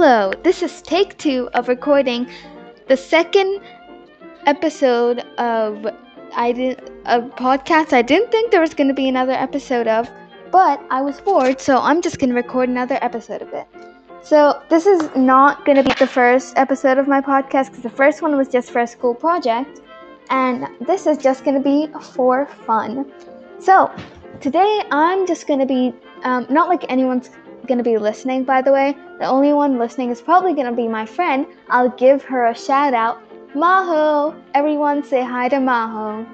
Hello, this is take two of recording the second episode of I did a podcast I didn't think there was going to be another episode of, but I was bored, so I'm just going to record another episode of it. So, this is not going to be the first episode of my podcast because the first one was just for a school project, and this is just going to be for fun. So, today I'm just going to be, um, not like anyone's going to be listening, by the way. The only one listening is probably going to be my friend. I'll give her a shout out. Maho! Everyone say hi to Maho.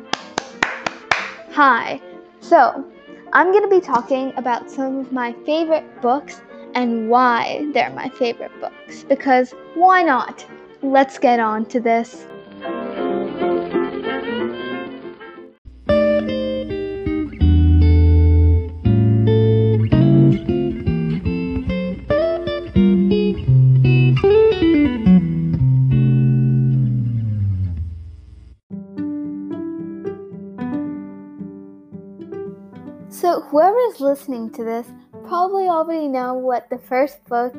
Hi. So, I'm going to be talking about some of my favorite books and why they're my favorite books. Because why not? Let's get on to this. So, whoever is listening to this probably already know what the first book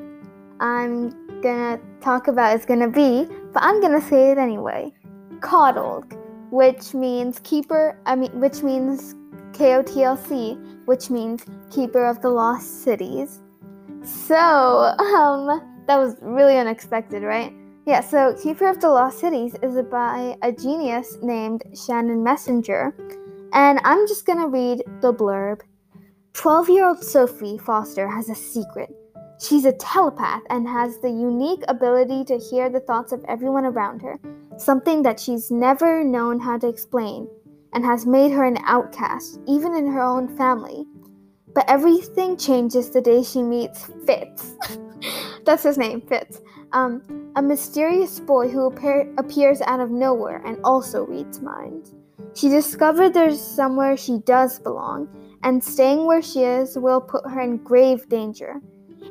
I'm gonna talk about is gonna be, but I'm gonna say it anyway. Coddled, which means keeper, I mean, which means KOTLC, which means keeper of the lost cities. So, um, that was really unexpected, right? Yeah, so Keeper of the Lost Cities is by a genius named Shannon Messenger and I'm just gonna read the blurb. 12 year old Sophie Foster has a secret. She's a telepath and has the unique ability to hear the thoughts of everyone around her, something that she's never known how to explain, and has made her an outcast, even in her own family. But everything changes the day she meets Fitz. That's his name, Fitz. Um, a mysterious boy who appear- appears out of nowhere and also reads minds. She discovered there's somewhere she does belong, and staying where she is will put her in grave danger.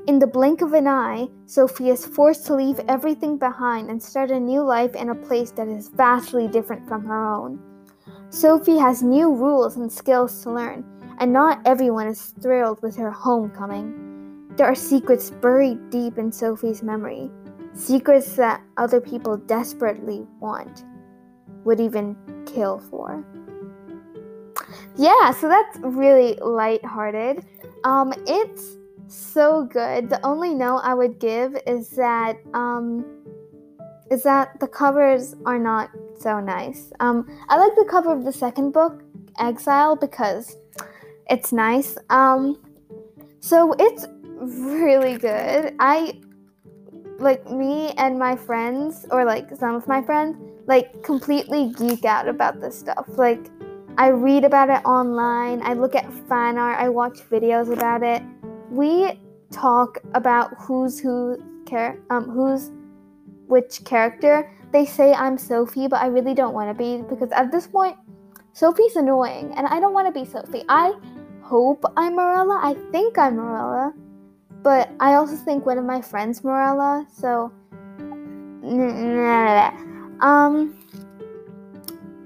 In the blink of an eye, Sophie is forced to leave everything behind and start a new life in a place that is vastly different from her own. Sophie has new rules and skills to learn, and not everyone is thrilled with her homecoming. There are secrets buried deep in Sophie's memory, secrets that other people desperately want, would even kill for. Yeah, so that's really lighthearted. Um, it's so good. The only note I would give is that um, is that the covers are not so nice. Um, I like the cover of the second book, Exile, because it's nice. Um, so it's really good. I like me and my friends, or like some of my friends, like completely geek out about this stuff. Like I read about it online, I look at fan art, I watch videos about it. We talk about who's who care um who's which character. They say I'm Sophie, but I really don't want to be because at this point Sophie's annoying and I don't want to be Sophie. I hope I'm Marella. I think I'm Marella. But I also think one of my friends Marella, so um,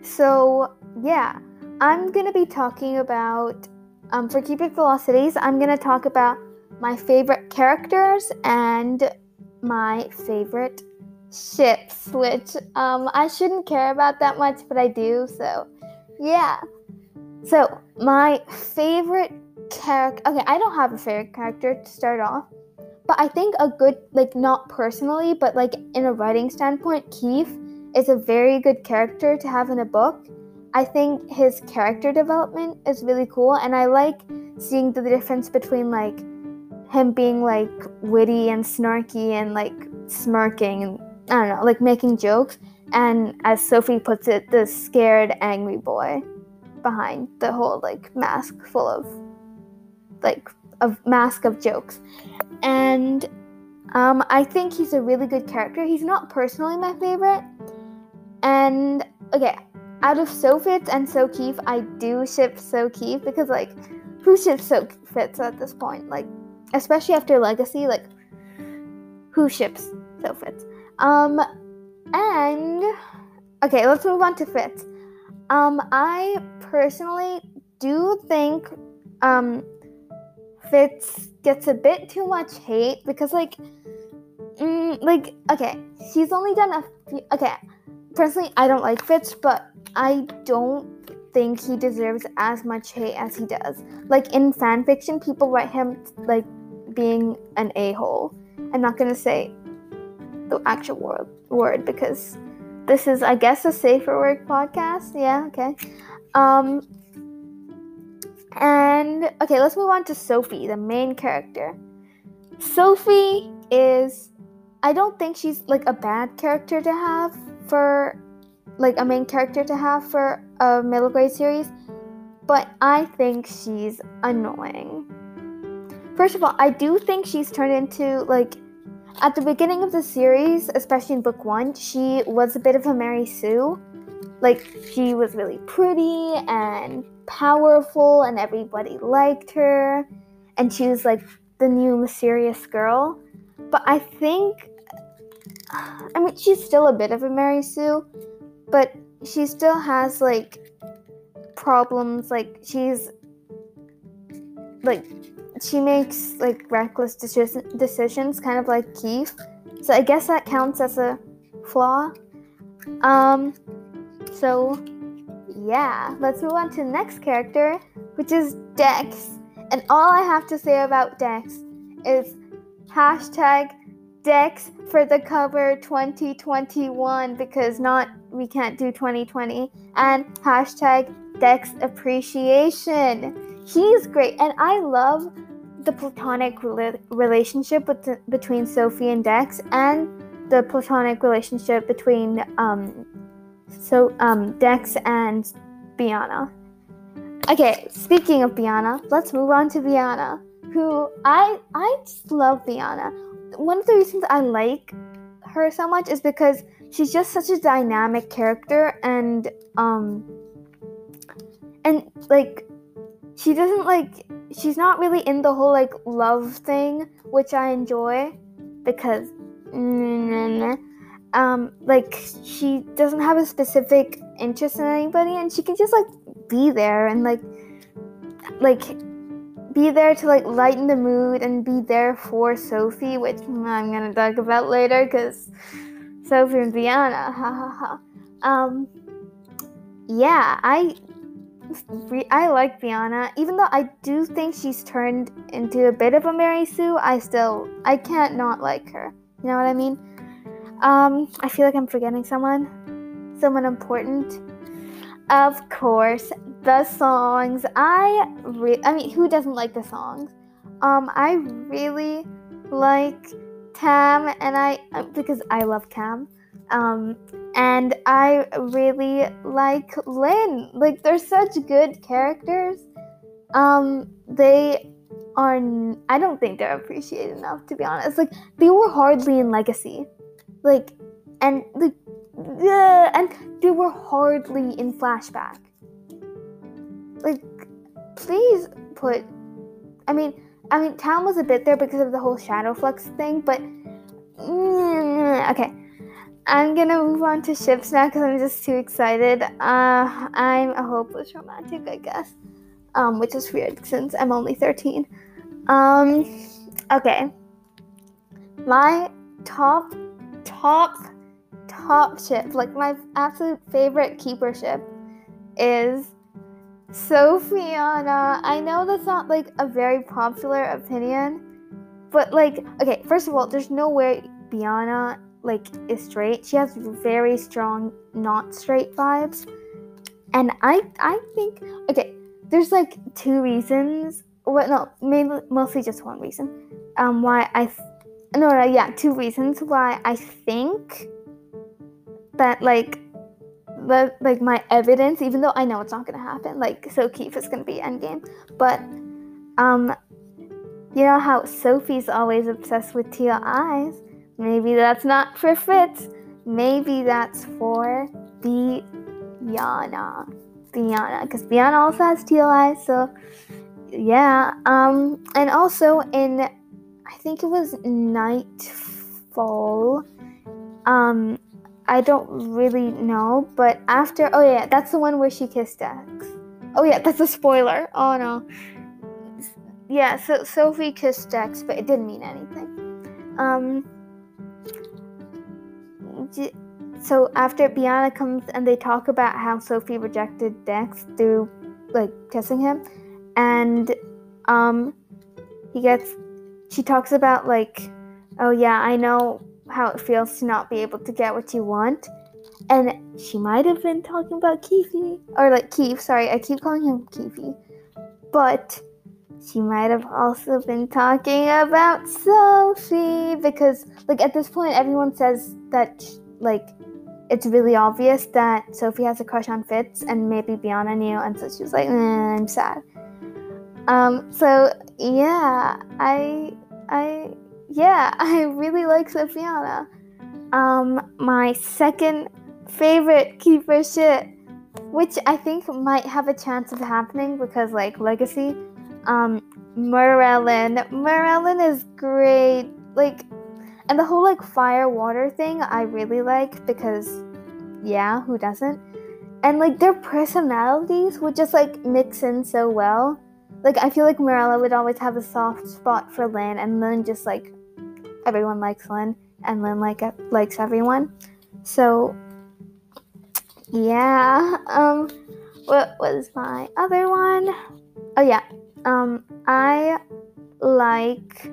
so yeah, I'm gonna be talking about um, for Keeper Velocities. I'm gonna talk about my favorite characters and my favorite ships, which um, I shouldn't care about that much, but I do. So yeah. So my favorite character. Okay, I don't have a favorite character to start off. But I think a good, like, not personally, but like in a writing standpoint, Keith is a very good character to have in a book. I think his character development is really cool, and I like seeing the difference between like him being like witty and snarky and like smirking and I don't know, like making jokes, and as Sophie puts it, the scared, angry boy behind the whole like mask full of like a mask of jokes. And um, I think he's a really good character. He's not personally my favorite. And okay, out of Sophitz and Sokeefe, I do ship Sokeefe because like who ships Sophitz at this point? Like especially after Legacy, like who ships Sophitz? Um and okay, let's move on to Fitz. Um I personally do think um Fitz gets a bit too much hate because like mm, like, okay, she's only done a few. Okay, personally, I don't like Fitz, but I don't think he deserves as much hate as he does. Like in fan fiction, people write him like being an a hole. I'm not gonna say the actual word, word because this is, I guess, a safer work podcast. Yeah, okay. Um, and okay, let's move on to Sophie, the main character. Sophie is, I don't think she's like a bad character to have for, like a main character to have for a middle grade series, but I think she's annoying. First of all, I do think she's turned into like at the beginning of the series, especially in book one, she was a bit of a Mary Sue. Like, she was really pretty and powerful, and everybody liked her. And she was like the new mysterious girl. But I think, I mean, she's still a bit of a Mary Sue, but she still has like problems. Like, she's like she makes like reckless decisions, kind of like Keith. So I guess that counts as a flaw. Um, so yeah, let's move on to the next character, which is Dex. And all I have to say about Dex is hashtag Dex for the cover 2021 because not we can't do 2020 and hashtag Dex appreciation. He's great and I love the platonic re- relationship the, between Sophie and Dex, and the platonic relationship between um, so um, Dex and Biana. Okay, speaking of Biana, let's move on to Biana, who I I just love Biana. One of the reasons I like her so much is because she's just such a dynamic character and um and like she doesn't like she's not really in the whole like love thing, which I enjoy because um like she doesn't have a specific interest in anybody and she can just like be there and like like be there to like lighten the mood and be there for Sophie, which I'm gonna talk about later because Sophie and Biana, ha ha ha. Um, yeah, I I like Biana, even though I do think she's turned into a bit of a Mary Sue. I still I can't not like her. You know what I mean? Um, I feel like I'm forgetting someone, someone important. Of course, the songs. I re- I mean, who doesn't like the songs? Um, I really like Tam and I because I love Cam. Um, and I really like Linh. Like they're such good characters. Um, they are. I don't think they're appreciated enough, to be honest. Like they were hardly in Legacy, like, and like, uh, and they were hardly in Flashback. Like, please put. I mean, I mean, Town was a bit there because of the whole shadowflux thing, but mm, okay. I'm gonna move on to ships now because I'm just too excited. Uh, I'm a hopeless romantic, I guess, um, which is weird since I'm only 13. Um, okay. My top, top, top ship, like my absolute favorite keeper ship, is Sophiana. I know that's not like a very popular opinion, but like, okay, first of all, there's no way Biana like is straight. She has very strong not straight vibes. And I I think okay, there's like two reasons. Well, no, maybe mostly just one reason. Um, why I th- no no yeah two reasons why I think that like the like my evidence, even though I know it's not gonna happen. Like so, Keith is gonna be endgame, but um, you know how Sophie's always obsessed with teal eyes. Maybe that's not for Fitz. Maybe that's for Biana. Biana, because Biana also has teal eyes. So yeah. Um, and also in, I think it was Nightfall. Um, I don't really know, but after, oh yeah, that's the one where she kissed Dex. Oh yeah, that's a spoiler. Oh no. Yeah, so Sophie kissed Dex, but it didn't mean anything. Um, so after Biana comes and they talk about how Sophie rejected Dex through like kissing him, and um, he gets she talks about like, oh yeah, I know how it feels to not be able to get what you want. And she might have been talking about Keefe, or like Keith, sorry, I keep calling him Keefe. But she might have also been talking about Sophie because, like, at this point, everyone says that, like, it's really obvious that Sophie has a crush on Fitz, and maybe Biana knew, and so she was like, eh, "I'm sad." Um, so yeah, I, I, yeah, I really like Sophiana. Um, my second favorite keeper shit, which I think might have a chance of happening because like legacy. Um, Merlin, Merlin is great. Like, and the whole like fire water thing I really like because, yeah, who doesn't? And like their personalities would just like mix in so well. Like I feel like Marella would always have a soft spot for Linh, and Linh just like everyone likes Linh, and Linh like likes everyone. So yeah. Um, what was my other one? Oh yeah. Um, I like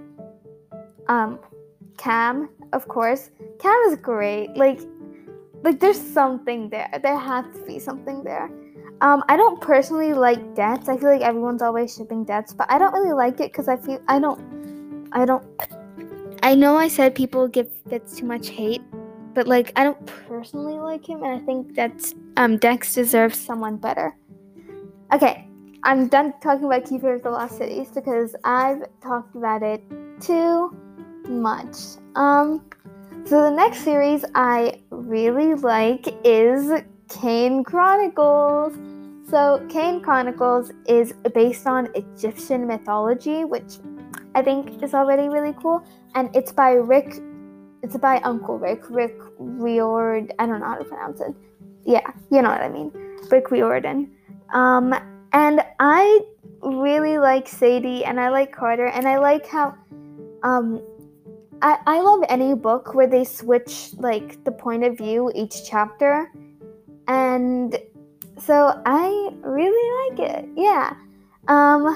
um Cam, of course. Cam is great. Like, like there's something there. There has to be something there. Um, I don't personally like Dex. I feel like everyone's always shipping Dex, but I don't really like it because I feel I don't, I don't. I know I said people give Fitz too much hate, but like I don't personally like him, and I think that um, Dex deserves someone better. Okay, I'm done talking about Keeper of the Lost Cities because I've talked about it too much. Um, so the next series I really like is Kane Chronicles. So Kane Chronicles is based on Egyptian mythology, which I think is already really cool, and it's by Rick it's by Uncle Rick, Rick Riordan. I don't know how to pronounce it. Yeah, you know what I mean. Rick Riordan. Um, and I really like Sadie and I like Carter and I like how um I, I love any book where they switch like the point of view each chapter and so I really like it. Yeah. Um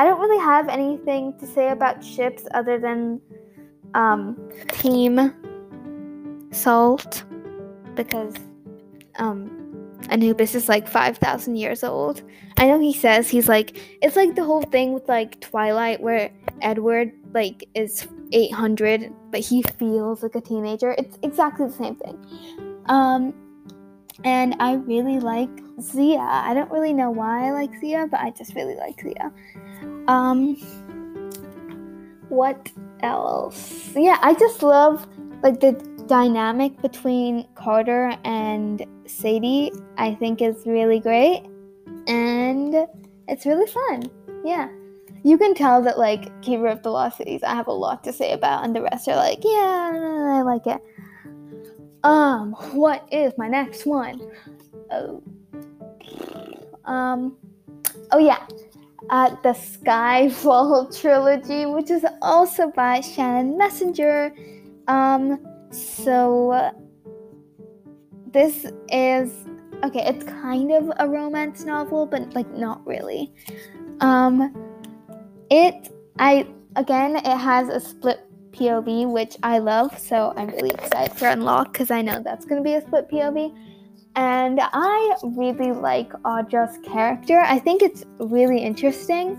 I don't really have anything to say about ships other than um, Team Salt because um, Anubis is like 5,000 years old. I know he says he's like, it's like the whole thing with like Twilight where Edward like is 800 but he feels like a teenager. It's exactly the same thing. Um, and I really like Zia. I don't really know why I like Zia, but I just really like Zia. Um, what else? Yeah, I just love like the dynamic between Carter and Sadie. I think is really great, and it's really fun. Yeah, you can tell that like Keeper of the Lost Cities, I have a lot to say about, and the rest are like, yeah, I like it. Um, what is my next one? Oh, um, oh yeah, uh, the Skyfall trilogy, which is also by Shannon Messenger. Um, so uh, this is okay. It's kind of a romance novel, but like not really. Um, it I again it has a split POV, which I love. So I'm really excited for Unlock because I know that's gonna be a split POV and I really like Audra's character. I think it's really interesting.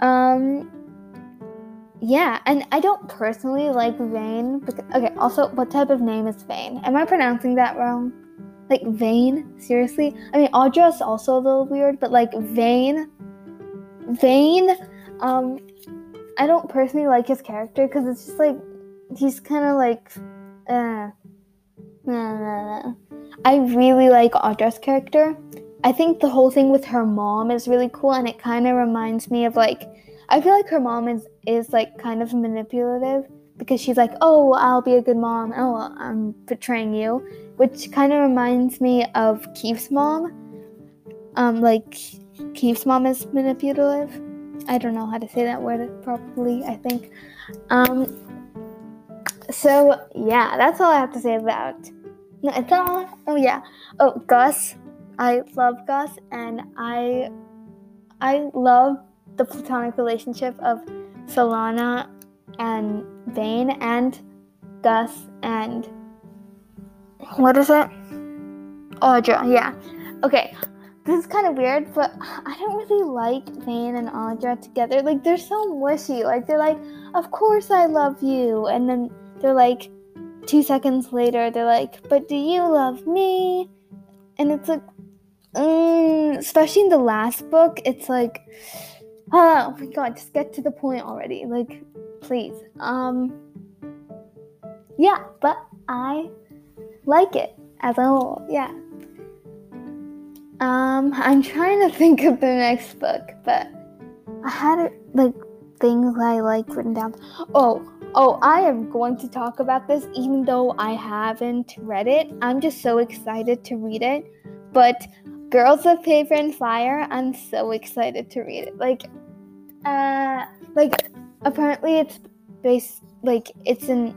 Um, yeah, and I don't personally like Vane. Because, okay, also, what type of name is Vane? Am I pronouncing that wrong? Like Vane? Seriously? I mean, Audra's also a little weird, but like Vane, Vane. Um, I don't personally like his character because it's just like he's kind of like, uh, nah, nah, nah. I really like Audra's character. I think the whole thing with her mom is really cool, and it kind of reminds me of like, I feel like her mom is is like kind of manipulative because she's like, oh, I'll be a good mom. Oh, I'm betraying you, which kind of reminds me of Keith's mom. Um, like Keith's mom is manipulative. I don't know how to say that word properly. I think. Um, so yeah, that's all I have to say about. No, it's all. Oh yeah. Oh Gus, I love Gus, and I, I love the platonic relationship of Solana and Vane and Gus and what is it? Audra. Yeah. Okay. This is kind of weird, but I don't really like Vane and Audra together. Like they're so mushy. Like they're like, "Of course I love you," and then they're like, two seconds later, they're like, "But do you love me?" And it's like, mm, especially in the last book, it's like, oh my god, just get to the point already. Like, please. Um, yeah, but I like it as a whole. Yeah. Um, I'm trying to think of the next book, but I had like things I like written down. Oh, oh, I am going to talk about this even though I haven't read it. I'm just so excited to read it. But Girls of Paper and Fire, I'm so excited to read it. Like, uh, like apparently it's based like it's in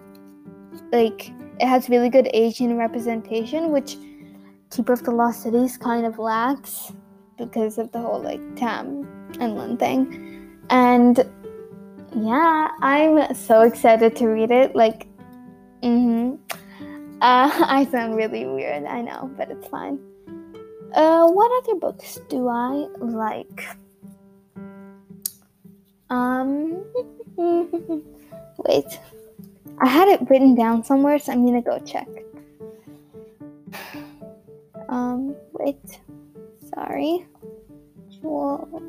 like it has really good Asian representation, which Keeper of the Lost Cities kind of lacks because of the whole like Tam and Linh thing. And yeah, I'm so excited to read it. Like, mm-hmm. Uh, I sound really weird, I know, but it's fine. Uh, what other books do I like? Um, wait. I had it written down somewhere, so I'm gonna go check. Wait. Sorry. Whoa.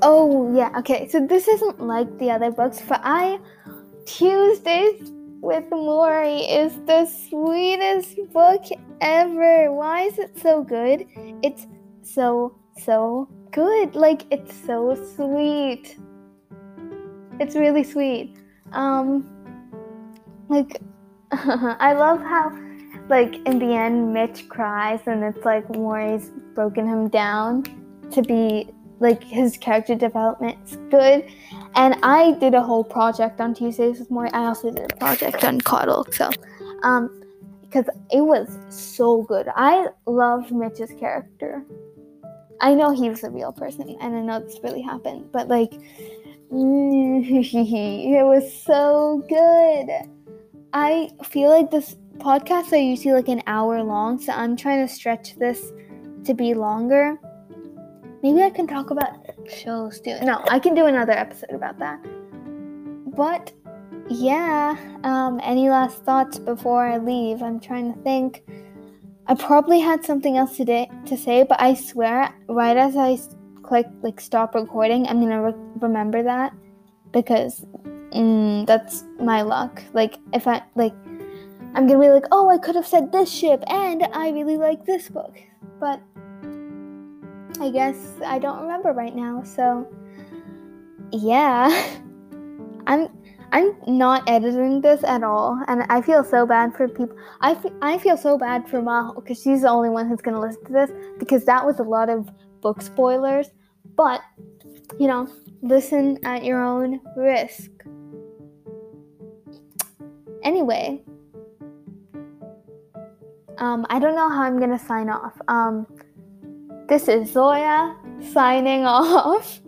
Oh, yeah, okay. So this isn't like the other books, but I. Tuesdays with Morrie is the sweetest book ever. Why is it so good? It's so, so good. Like, it's so sweet. It's really sweet. Um, like, I love how, like, in the end, Mitch cries and it's like Morrie's broken him down to be, like, his character development's good. And I did a whole project on Tuesdays with Morrie. I also did a project on Coddle. So, um, because it was so good. I loved Mitch's character. I know he was a real person, and I know this really happened, but like, it was so good. I feel like this podcasts are usually like an hour long, so I'm trying to stretch this to be longer. Maybe I can talk about shows too. No, I can do another episode about that. But yeah, um, any last thoughts before I leave? I'm trying to think. I probably had something else today to say, but I swear, right as I click like stop recording, I'm gonna re- remember that because mm, that's my luck. Like if I like, I'm gonna be like, oh, I could have said this ship, and I really like this book, but I guess I don't remember right now. So yeah, I'm not editing this at all, and I feel so bad for people. I, f- I feel so bad for Maho because she's the only one who's gonna listen to this because that was a lot of book spoilers. But you know, listen at your own risk. Anyway, um, I don't know how I'm gonna sign off. Um, this is Zoya signing off.